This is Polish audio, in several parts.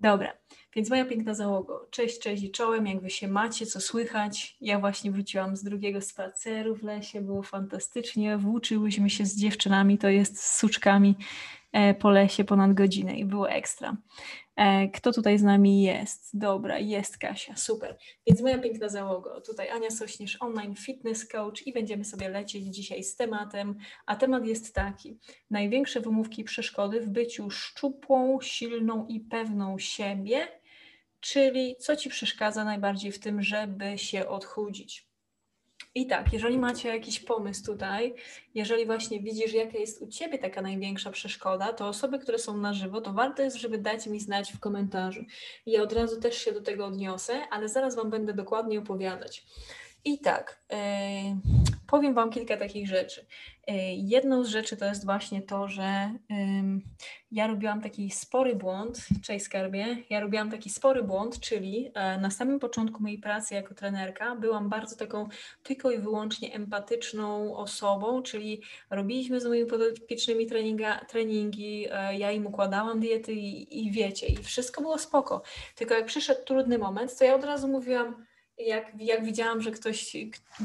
Dobra, więc moja piękna załogo, cześć, cześć i czołem, jak wy się macie, co słychać? Ja właśnie wróciłam z drugiego spaceru w lesie, było fantastycznie, włóczyłyśmy się z dziewczynami, to jest z suczkami po lesie ponad godzinę i było ekstra. E, kto tutaj z nami jest? Dobra, jest Kasia, super. Więc moja piękna załoga, tutaj Ania Sośnierz, online fitness coach i będziemy sobie lecieć dzisiaj z tematem, a temat jest taki, największe wymówki przeszkody w byciu szczupłą, silną i pewną siebie, czyli co Ci przeszkadza najbardziej w tym, żeby się odchudzić. I tak, jeżeli macie jakiś pomysł tutaj, jeżeli właśnie widzisz, jaka jest u Ciebie taka największa przeszkoda, to osoby, które są na żywo, to warto jest, żeby dać mi znać w komentarzu. Ja od razu też się do tego odniosę, ale zaraz Wam będę dokładnie opowiadać. I tak, yy, powiem Wam kilka takich rzeczy. Yy, jedną z rzeczy to jest właśnie to, że ja robiłam taki spory błąd, cześć skarbie, ja robiłam taki spory błąd, czyli na samym początku mojej pracy jako trenerka byłam bardzo taką tylko i wyłącznie empatyczną osobą, czyli robiliśmy z moimi podopiecznymi treninga, treningi, ja im układałam diety i, i wiecie, i wszystko było spoko. Tylko jak przyszedł trudny moment, to ja od razu mówiłam, jak, jak widziałam, że ktoś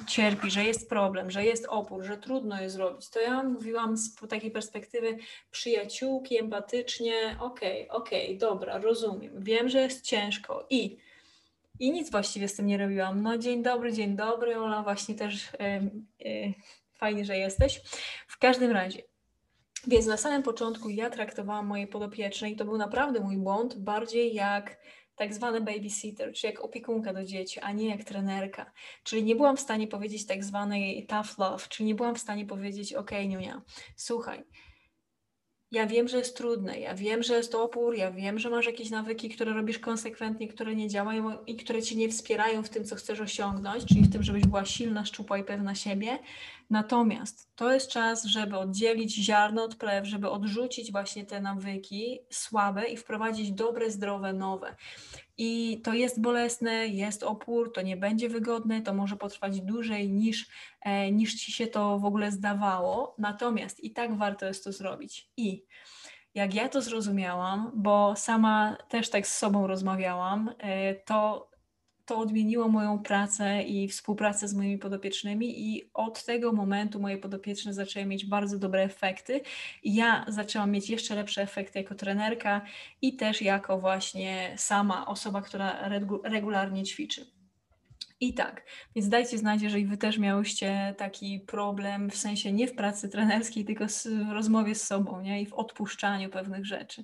cierpi, że jest problem, że jest opór, że trudno jest zrobić, to ja mówiłam z takiej perspektywy przyjaciółki, empatycznie, okej, okay, okej, okay, dobra, rozumiem, wiem, że jest ciężko i i nic właściwie z tym nie robiłam. No dzień dobry, dzień dobry, Ola, właśnie też yy, yy, fajnie, że jesteś. W każdym razie, więc na samym początku ja traktowałam moje podopieczne i to był naprawdę mój błąd, bardziej jak tak zwany babysitter, czy jak opiekunka do dzieci, a nie jak trenerka. Czyli nie byłam w stanie powiedzieć tak zwanej tough love, czyli nie byłam w stanie powiedzieć, ok, Niunia, słuchaj, ja wiem, że jest trudne, ja wiem, że jest opór, ja wiem, że masz jakieś nawyki, które robisz konsekwentnie, które nie działają i które cię nie wspierają w tym, co chcesz osiągnąć, czyli w tym, żebyś była silna, szczupła i pewna siebie. Natomiast to jest czas, żeby oddzielić ziarno od plew, żeby odrzucić właśnie te nawyki słabe i wprowadzić dobre, zdrowe, nowe. I to jest bolesne, jest opór, to nie będzie wygodne, to może potrwać dłużej niż, e, niż ci się to w ogóle zdawało. Natomiast i tak warto jest to zrobić. I jak ja to zrozumiałam, bo sama też tak z sobą rozmawiałam, e, to to odmieniło moją pracę i współpracę z moimi podopiecznymi i od tego momentu moje podopieczne zaczęły mieć bardzo dobre efekty. Ja zaczęłam mieć jeszcze lepsze efekty jako trenerka i też jako właśnie sama osoba, która regularnie ćwiczy. I tak, więc dajcie znać, jeżeli wy też miałyście taki problem, w sensie nie w pracy trenerskiej, tylko w rozmowie z sobą nie? i w odpuszczaniu pewnych rzeczy.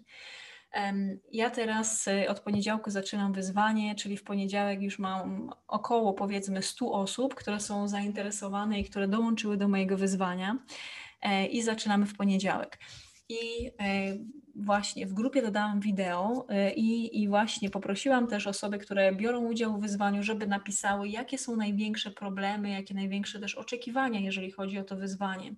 Ja teraz y, od poniedziałku zaczynam wyzwanie, czyli w poniedziałek już mam około powiedzmy 100 osób, które są zainteresowane i które dołączyły do mojego wyzwania e, i zaczynamy w poniedziałek. I e, właśnie w grupie dodałam wideo e, i, i właśnie poprosiłam też osoby, które biorą udział w wyzwaniu, żeby napisały, jakie są największe problemy, jakie największe też oczekiwania, jeżeli chodzi o to wyzwanie.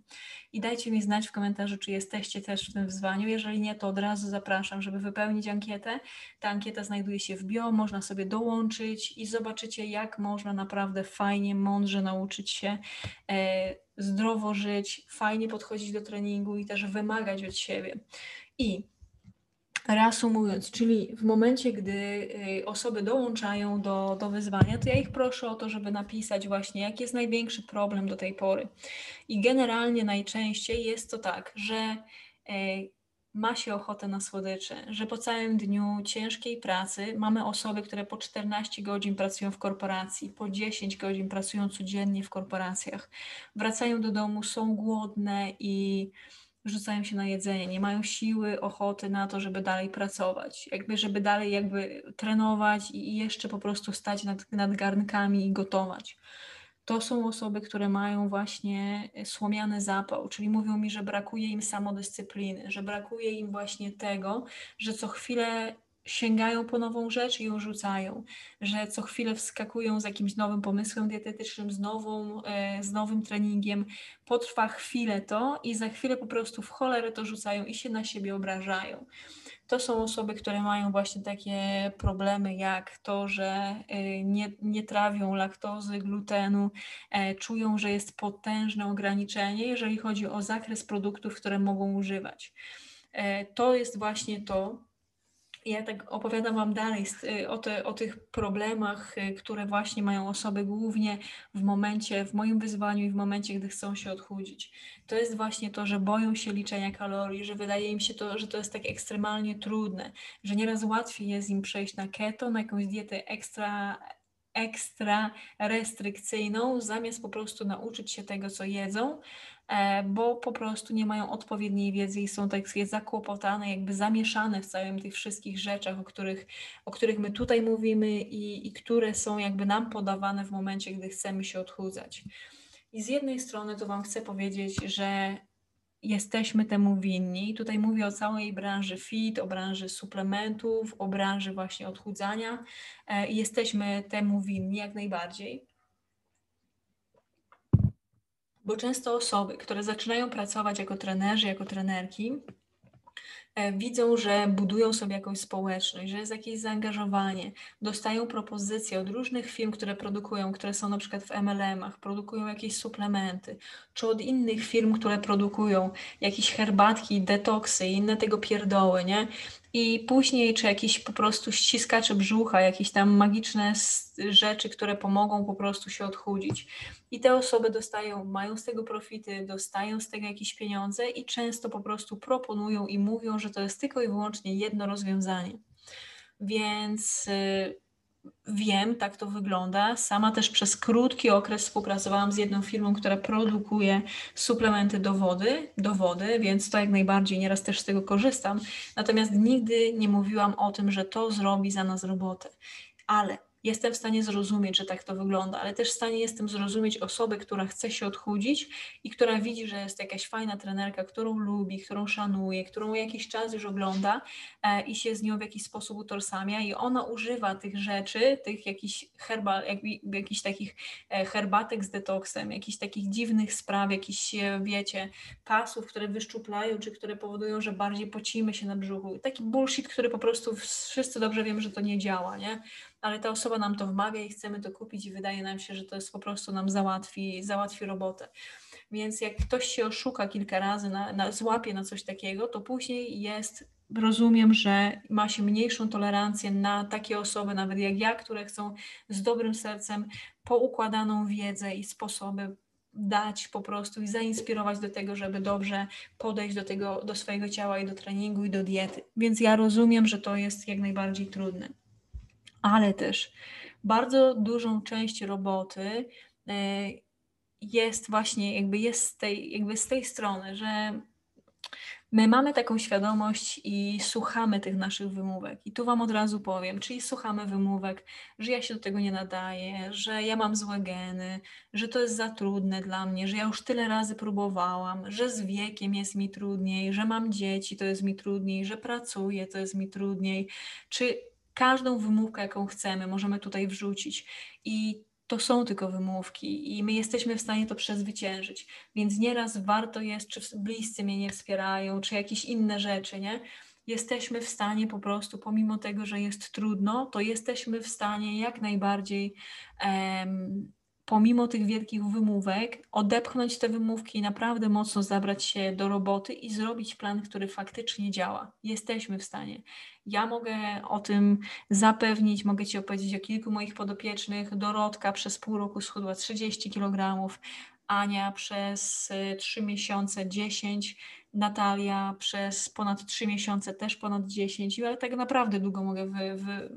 I dajcie mi znać w komentarzu, czy jesteście też w tym wyzwaniu. Jeżeli nie, to od razu zapraszam, żeby wypełnić ankietę. Ta ankieta znajduje się w bio, można sobie dołączyć i zobaczycie, jak można naprawdę fajnie, mądrze nauczyć się. E, zdrowo żyć, fajnie podchodzić do treningu i też wymagać od siebie. I Reasumując, czyli w momencie, gdy y, osoby dołączają do, do wyzwania, to ja ich proszę o to, żeby napisać właśnie, jaki jest największy problem do tej pory. I generalnie najczęściej jest to tak, że y, ma się ochotę na słodycze, że po całym dniu ciężkiej pracy mamy osoby, które po 14 godzin pracują w korporacji, po 10 godzin pracują codziennie w korporacjach, wracają do domu, są głodne i rzucają się na jedzenie, nie mają siły, ochoty na to, żeby dalej pracować, jakby żeby dalej jakby trenować i jeszcze po prostu stać nad, nad garnkami i gotować. To są osoby, które mają właśnie słomiany zapał, czyli mówią mi, że brakuje im samodyscypliny, że brakuje im właśnie tego, że co chwilę sięgają po nową rzecz i ją rzucają, że co chwilę wskakują z jakimś nowym pomysłem dietetycznym, z, nową, e, z nowym treningiem, potrwa chwilę to i za chwilę po prostu w cholerę to rzucają i się na siebie obrażają. To są osoby, które mają właśnie takie problemy jak to, że e, nie, nie trawią laktozy, glutenu, e, czują, że jest potężne ograniczenie, jeżeli chodzi o zakres produktów, które mogą używać. To jest właśnie to, ja tak opowiadam Wam dalej y, o, te, o tych problemach, y, które właśnie mają osoby głównie w momencie, w moim wyzwaniu i w momencie, gdy chcą się odchudzić. To jest właśnie to, że boją się liczenia kalorii, że wydaje im się to, że to jest tak ekstremalnie trudne, że nieraz łatwiej jest im przejść na keto, na jakąś dietę ekstra ekstra restrykcyjną, zamiast po prostu nauczyć się tego, co jedzą, E, bo po prostu nie mają odpowiedniej wiedzy i są tak zakłopotane, jakby zamieszane w całym tych wszystkich rzeczach, o których, o których my tutaj mówimy i, i które są jakby nam podawane w momencie, gdy chcemy się odchudzać. I z jednej strony to Wam chcę powiedzieć, że jesteśmy temu winni. Tutaj mówię o całej branży fit, o branży suplementów, o branży właśnie odchudzania. E, jesteśmy temu winni jak najbardziej bo często osoby, które zaczynają pracować jako trenerzy, jako trenerki, widzą, że budują sobie jakąś społeczność, że jest jakieś zaangażowanie, dostają propozycje od różnych firm, które produkują, które są na przykład w MLM-ach, produkują jakieś suplementy, czy od innych firm, które produkują jakieś herbatki, detoksy i inne tego pierdoły, nie? I później, czy jakieś po prostu ściskacze brzucha, jakieś tam magiczne rzeczy, które pomogą po prostu się odchudzić. I te osoby dostają, mają z tego profity, dostają z tego jakieś pieniądze i często po prostu proponują i mówią, że to jest tylko i wyłącznie jedno rozwiązanie. Więc y, wiem, tak to wygląda. Sama też przez krótki okres współpracowałam z jedną firmą, która produkuje suplementy do wody, do wody, więc to jak najbardziej nieraz też z tego korzystam. Natomiast nigdy nie mówiłam o tym, że to zrobi za nas robotę. Ale jestem w stanie zrozumieć, że tak to wygląda, ale też w stanie jestem zrozumieć osobę, która chce się odchudzić i która widzi, że jest jakaś fajna trenerka, którą lubi, którą szanuje, którą jakiś czas już ogląda e, i się z nią w jakiś sposób utożsamia i ona używa tych rzeczy, tych jakichś herba, jak, jakichś takich e, herbatek z detoksem, jakichś takich dziwnych spraw, jakichś, e, wiecie, pasów, które wyszczuplają, czy które powodują, że bardziej pocimy się na brzuchu. Taki bullshit, który po prostu wszyscy dobrze wiemy, że to nie działa, nie? Ale ta osoba nam to wmawia i chcemy to kupić i wydaje nam się, że to jest po prostu nam załatwi, załatwi robotę. Więc jak ktoś się oszuka kilka razy, na, na, złapie na coś takiego, to później jest, rozumiem, że ma się mniejszą tolerancję na takie osoby, nawet jak ja, które chcą z dobrym sercem poukładaną wiedzę i sposoby dać po prostu i zainspirować do tego, żeby dobrze podejść do tego, do swojego ciała i do treningu i do diety. Więc ja rozumiem, że to jest jak najbardziej trudne ale też bardzo dużą część roboty e, jest właśnie jakby jest z tej, jakby z tej strony, że my mamy taką świadomość i słuchamy tych naszych wymówek. I tu Wam od razu powiem, czyli słuchamy wymówek, że ja się do tego nie nadaję, że ja mam złe geny, że to jest za trudne dla mnie, że ja już tyle razy próbowałam, że z wiekiem jest mi trudniej, że mam dzieci, to jest mi trudniej, że pracuję, to jest mi trudniej, czy każdą wymówkę, jaką chcemy, możemy tutaj wrzucić. I to są tylko wymówki i my jesteśmy w stanie to przezwyciężyć. Więc nieraz warto jest, czy bliscy mnie nie wspierają, czy jakieś inne rzeczy, nie? Jesteśmy w stanie po prostu, pomimo tego, że jest trudno, to jesteśmy w stanie jak najbardziej um, pomimo tych wielkich wymówek, odepchnąć te wymówki i naprawdę mocno zabrać się do roboty i zrobić plan, który faktycznie działa. Jesteśmy w stanie. Ja mogę o tym zapewnić, mogę Ci opowiedzieć o kilku moich podopiecznych. Dorotka przez pół roku schudła 30 kg, Ania przez 3 y, miesiące 10 Natalia przez ponad 3 miesiące też ponad 10, ale tak naprawdę długo mogę wy, wy,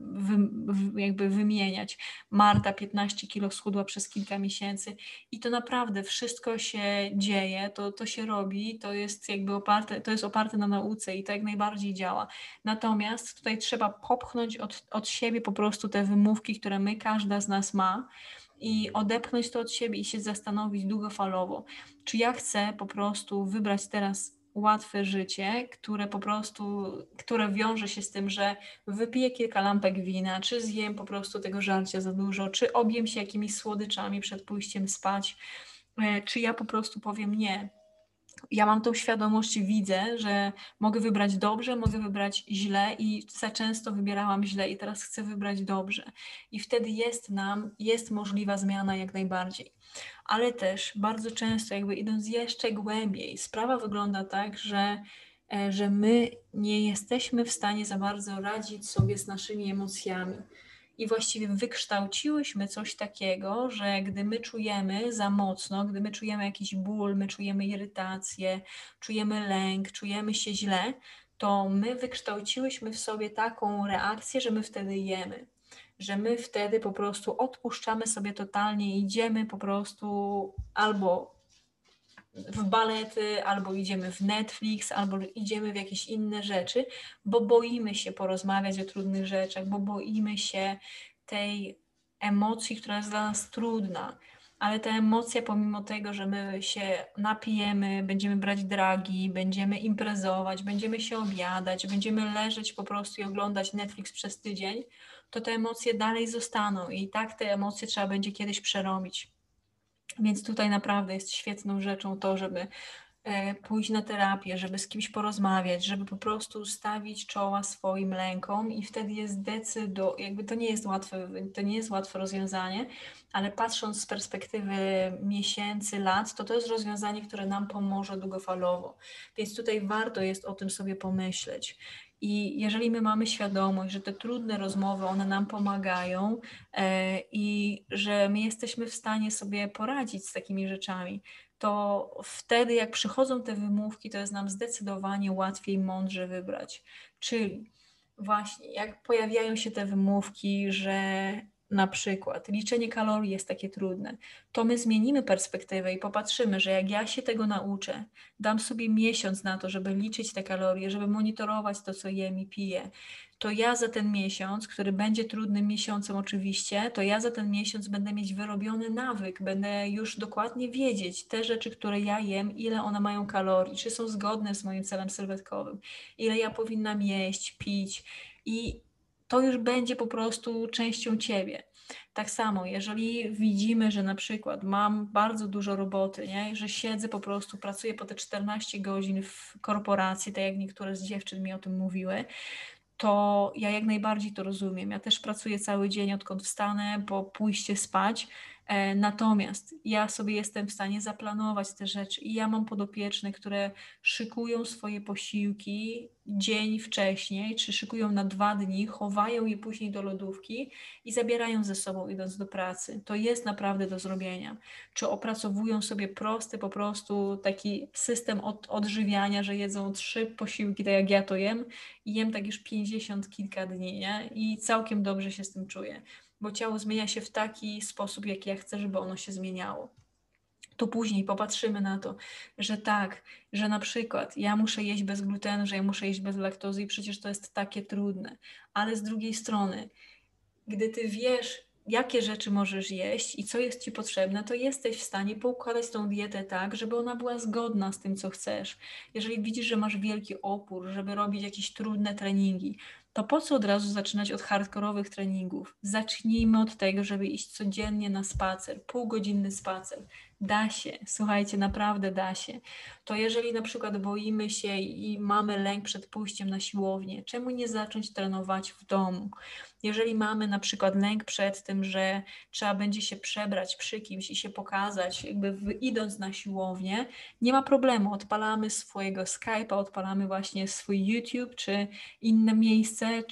wy, jakby wymieniać. Marta 15 kilo schudła przez kilka miesięcy i to naprawdę wszystko się dzieje, to, to się robi, to jest jakby oparte, to jest oparte na nauce i to jak najbardziej działa. Natomiast tutaj trzeba popchnąć od, od siebie po prostu te wymówki, które my, każda z nas ma i odepchnąć to od siebie i się zastanowić długofalowo, czy ja chcę po prostu wybrać teraz łatwe życie, które po prostu, które wiąże się z tym, że wypiję kilka lampek wina, czy zjem po prostu tego żarcia za dużo, czy objem się jakimiś słodyczami przed pójściem spać, e, czy ja po prostu powiem nie. Ja mam tą świadomość, widzę, że mogę wybrać dobrze, mogę wybrać źle i za często wybierałam źle i teraz chcę wybrać dobrze. I wtedy jest nam, jest możliwa zmiana jak najbardziej ale też bardzo często, jakby idąc jeszcze głębiej, sprawa wygląda tak, że, e, że my nie jesteśmy w stanie za bardzo radzić sobie z naszymi emocjami. I właściwie wykształciłyśmy coś takiego, że gdy my czujemy za mocno, gdy my czujemy jakiś ból, my czujemy irytację, czujemy lęk, czujemy się źle, to my wykształciłyśmy w sobie taką reakcję, że my wtedy jemy. Że my wtedy po prostu odpuszczamy sobie totalnie, idziemy po prostu albo w balety, albo idziemy w Netflix, albo idziemy w jakieś inne rzeczy, bo boimy się porozmawiać o trudnych rzeczach, bo boimy się tej emocji, która jest dla nas trudna. Ale ta emocja, pomimo tego, że my się napijemy, będziemy brać dragi, będziemy imprezować, będziemy się obiadać, będziemy leżeć po prostu i oglądać Netflix przez tydzień, to te emocje dalej zostaną i tak te emocje trzeba będzie kiedyś przerobić. Więc tutaj naprawdę jest świetną rzeczą to, żeby pójść na terapię, żeby z kimś porozmawiać, żeby po prostu stawić czoła swoim lękom i wtedy jest decydo, jakby to nie jest łatwe, to nie jest łatwe rozwiązanie, ale patrząc z perspektywy miesięcy, lat, to to jest rozwiązanie, które nam pomoże długofalowo. Więc tutaj warto jest o tym sobie pomyśleć. I jeżeli my mamy świadomość, że te trudne rozmowy, one nam pomagają e, i że my jesteśmy w stanie sobie poradzić z takimi rzeczami, to wtedy, jak przychodzą te wymówki, to jest nam zdecydowanie łatwiej mądrze wybrać. Czyli właśnie, jak pojawiają się te wymówki, że na przykład liczenie kalorii jest takie trudne, to my zmienimy perspektywę i popatrzymy, że jak ja się tego nauczę, dam sobie miesiąc na to, żeby liczyć te kalorie, żeby monitorować to, co jem i piję, to ja za ten miesiąc, który będzie trudnym miesiącem oczywiście, to ja za ten miesiąc będę mieć wyrobiony nawyk, będę już dokładnie wiedzieć te rzeczy, które ja jem, ile one mają kalorii, czy są zgodne z moim celem sylwetkowym, ile ja powinnam jeść, pić i to już będzie po prostu częścią ciebie. Tak samo, jeżeli widzimy, że na przykład mam bardzo dużo roboty, nie? że siedzę po prostu, pracuję po te 14 godzin w korporacji, tak jak niektóre z dziewczyn mi o tym mówiły, to ja jak najbardziej to rozumiem. Ja też pracuję cały dzień, odkąd wstanę, po pójście spać natomiast ja sobie jestem w stanie zaplanować te rzeczy i ja mam podopieczne, które szykują swoje posiłki dzień wcześniej, czy szykują na dwa dni, chowają je później do lodówki i zabierają ze sobą idąc do pracy. To jest naprawdę do zrobienia. Czy opracowują sobie prosty po prostu taki system od, odżywiania, że jedzą trzy posiłki, tak jak ja to jem i jem tak już pięćdziesiąt kilka dni nie? i całkiem dobrze się z tym czuję bo ciało zmienia się w taki sposób, jaki ja chcę, żeby ono się zmieniało. To później popatrzymy na to, że tak, że na przykład ja muszę jeść bez glutenu, że ja muszę jeść bez laktozy i przecież to jest takie trudne. Ale z drugiej strony, gdy ty wiesz, jakie rzeczy możesz jeść i co jest ci potrzebne, to jesteś w stanie poukładać tą dietę tak, żeby ona była zgodna z tym, co chcesz. Jeżeli widzisz, że masz wielki opór, żeby robić jakieś trudne treningi, to po co od razu zaczynać od hardkorowych treningów? Zacznijmy od tego, żeby iść codziennie na spacer, półgodzinny spacer. Da się, słuchajcie, naprawdę da się. To jeżeli na przykład boimy się i mamy lęk przed pójściem na siłownię, czemu nie zacząć trenować w domu? Jeżeli mamy na przykład lęk przed tym, że trzeba będzie się przebrać przy kimś i się pokazać, jakby idąc na siłownię, nie ma problemu. Odpalamy swojego Skype'a, odpalamy właśnie swój YouTube czy inne miejsce,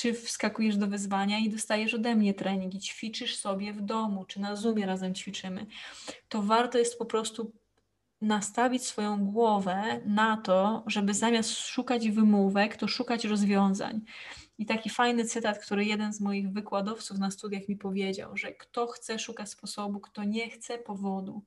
czy wskakujesz do wyzwania i dostajesz ode mnie trening i ćwiczysz sobie w domu, czy na Zoomie razem ćwiczymy, to warto jest po prostu nastawić swoją głowę na to, żeby zamiast szukać wymówek, to szukać rozwiązań. I taki fajny cytat, który jeden z moich wykładowców na studiach mi powiedział, że kto chce szuka sposobu, kto nie chce powodu.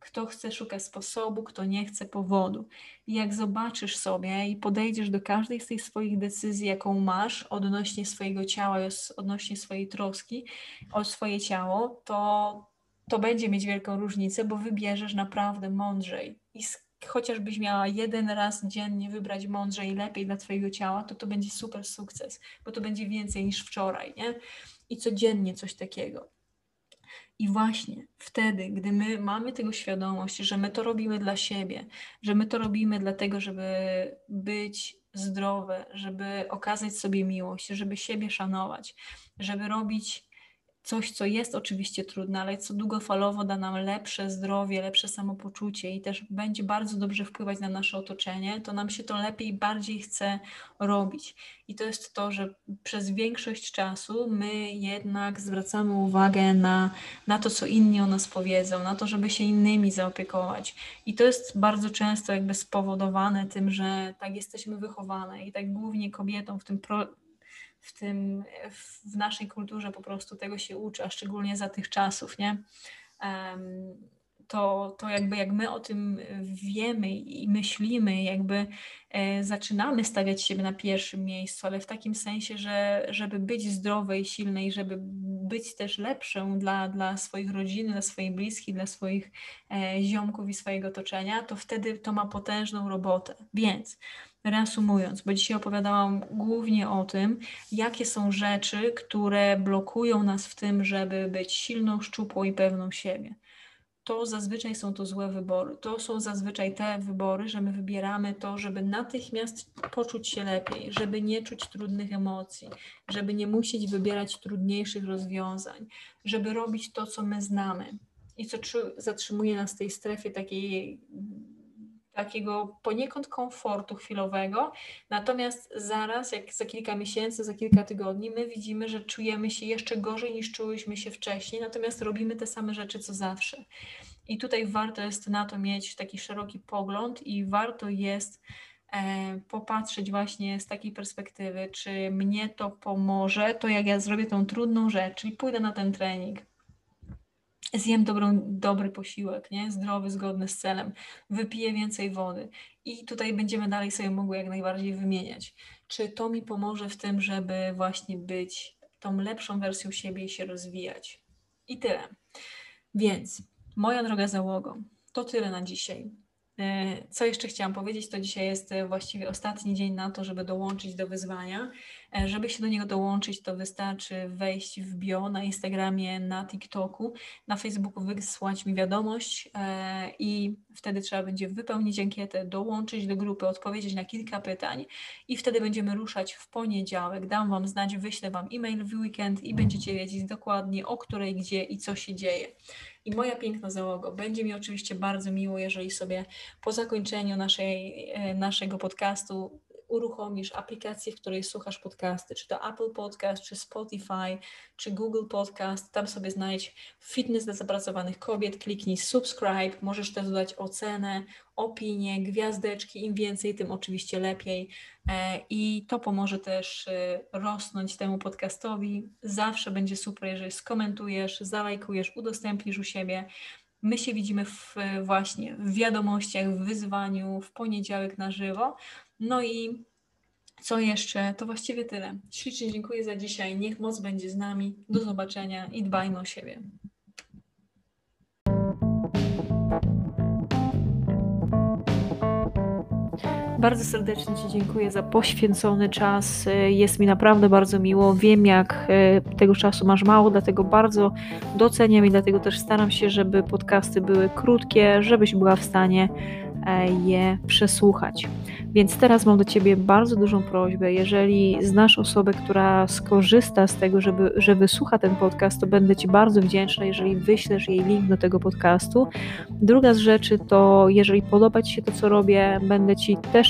Kto chce szuka sposobu, kto nie chce powodu. I jak zobaczysz sobie i podejdziesz do każdej z tych swoich decyzji, jaką masz odnośnie swojego ciała, odnośnie swojej troski o swoje ciało, to to będzie mieć wielką różnicę, bo wybierzesz naprawdę mądrzej. I chociażbyś miała jeden raz dziennie wybrać mądrzej i lepiej dla Twojego ciała, to to będzie super sukces, bo to będzie więcej niż wczoraj, nie? I codziennie coś takiego. I właśnie wtedy, gdy my mamy tego świadomość, że my to robimy dla siebie, że my to robimy dlatego, żeby być zdrowe, żeby okazać sobie miłość, żeby siebie szanować, żeby robić coś, co jest oczywiście trudne, ale co długofalowo da nam lepsze zdrowie, lepsze samopoczucie i też będzie bardzo dobrze wpływać na nasze otoczenie, to nam się to lepiej bardziej chce robić. I to jest to, że przez większość czasu my jednak zwracamy uwagę na, na to, co inni o nas powiedzą, na to, żeby się innymi zaopiekować. I to jest bardzo często jakby spowodowane tym, że tak jesteśmy wychowane i tak głównie kobietą w tym pro, w tym, w naszej kulturze po prostu tego się uczy, a szczególnie za tych czasów, nie? To, to jakby jak my o tym wiemy i myślimy, jakby e, zaczynamy stawiać siebie na pierwszym miejscu, ale w takim sensie, że żeby być zdrowej, silnej, żeby być też lepszą dla, dla swoich rodzin, dla swoich bliskich, dla swoich e, ziomków i swojego otoczenia, to wtedy to ma potężną robotę. Więc Reasumując, bo dzisiaj opowiadałam głównie o tym, jakie są rzeczy, które blokują nas w tym, żeby być silną, szczupłą i pewną siebie. To zazwyczaj są to złe wybory. To są zazwyczaj te wybory, że my wybieramy to, żeby natychmiast poczuć się lepiej, żeby nie czuć trudnych emocji, żeby nie musieć wybierać trudniejszych rozwiązań, żeby robić to, co my znamy i co zatrzymuje nas w tej strefie takiej takiego poniekąd komfortu chwilowego, natomiast zaraz, jak za kilka miesięcy, za kilka tygodni, my widzimy, że czujemy się jeszcze gorzej niż czułyśmy się wcześniej, natomiast robimy te same rzeczy co zawsze. I tutaj warto jest na to mieć taki szeroki pogląd i warto jest e, popatrzeć właśnie z takiej perspektywy, czy mnie to pomoże, to jak ja zrobię tą trudną rzecz, czyli pójdę na ten trening, zjem dobrą, dobry posiłek, nie? zdrowy, zgodny z celem, wypiję więcej wody. I tutaj będziemy dalej sobie mogły jak najbardziej wymieniać. Czy to mi pomoże w tym, żeby właśnie być tą lepszą wersją siebie i się rozwijać? I tyle. Więc, moja droga załogo, to tyle na dzisiaj. E, co jeszcze chciałam powiedzieć, to dzisiaj jest e, właściwie ostatni dzień na to, żeby dołączyć do wyzwania. E, żeby się do niego dołączyć, to wystarczy wejść w bio na Instagramie, na TikToku, na Facebooku wysłać mi wiadomość i wtedy trzeba będzie wypełnić ankietę, dołączyć do grupy, odpowiedzieć na kilka pytań i wtedy będziemy ruszać w poniedziałek. Dam Wam znać, wyślę Wam e-mail w weekend i będziecie wiedzieć dokładnie o której, gdzie i co się dzieje. I moja piękna załoga, będzie mi oczywiście bardzo miło, jeżeli sobie po zakończeniu naszej, e, naszego podcastu uruchomisz aplikację, w której słuchasz podcasty, czy to Apple Podcast, czy Spotify, czy Google Podcast, tam sobie znajdź fitness dla zapracowanych kobiet, kliknij subscribe, możesz też dodać ocenę, opinię, gwiazdeczki, im więcej, tym oczywiście lepiej e, i to pomoże też e, rosnąć temu podcastowi. Zawsze będzie super, jeżeli skomentujesz, zalajkujesz, udostępnisz u siebie. My się widzimy w, właśnie w wiadomościach, w wyzwaniu, w poniedziałek na żywo. No i co jeszcze? To właściwie tyle. Ślicznie dziękuję za dzisiaj. Niech moc będzie z nami. Do zobaczenia i dbajmy o siebie. Bardzo serdecznie Ci dziękuję za poświęcony czas. Jest mi naprawdę bardzo miło. Wiem, jak e, tego czasu masz mało, dlatego bardzo doceniam i dlatego też staram się, żeby podcasty były krótkie, żebyś była w stanie je przesłuchać. Więc teraz mam do Ciebie bardzo dużą prośbę. Jeżeli znasz osobę, która skorzysta z tego, żeby, że wysłucha ten podcast, to będę Ci bardzo wdzięczna, jeżeli wyślesz jej link do tego podcastu. Druga z rzeczy to, jeżeli podoba Ci się to, co robię, będę Ci też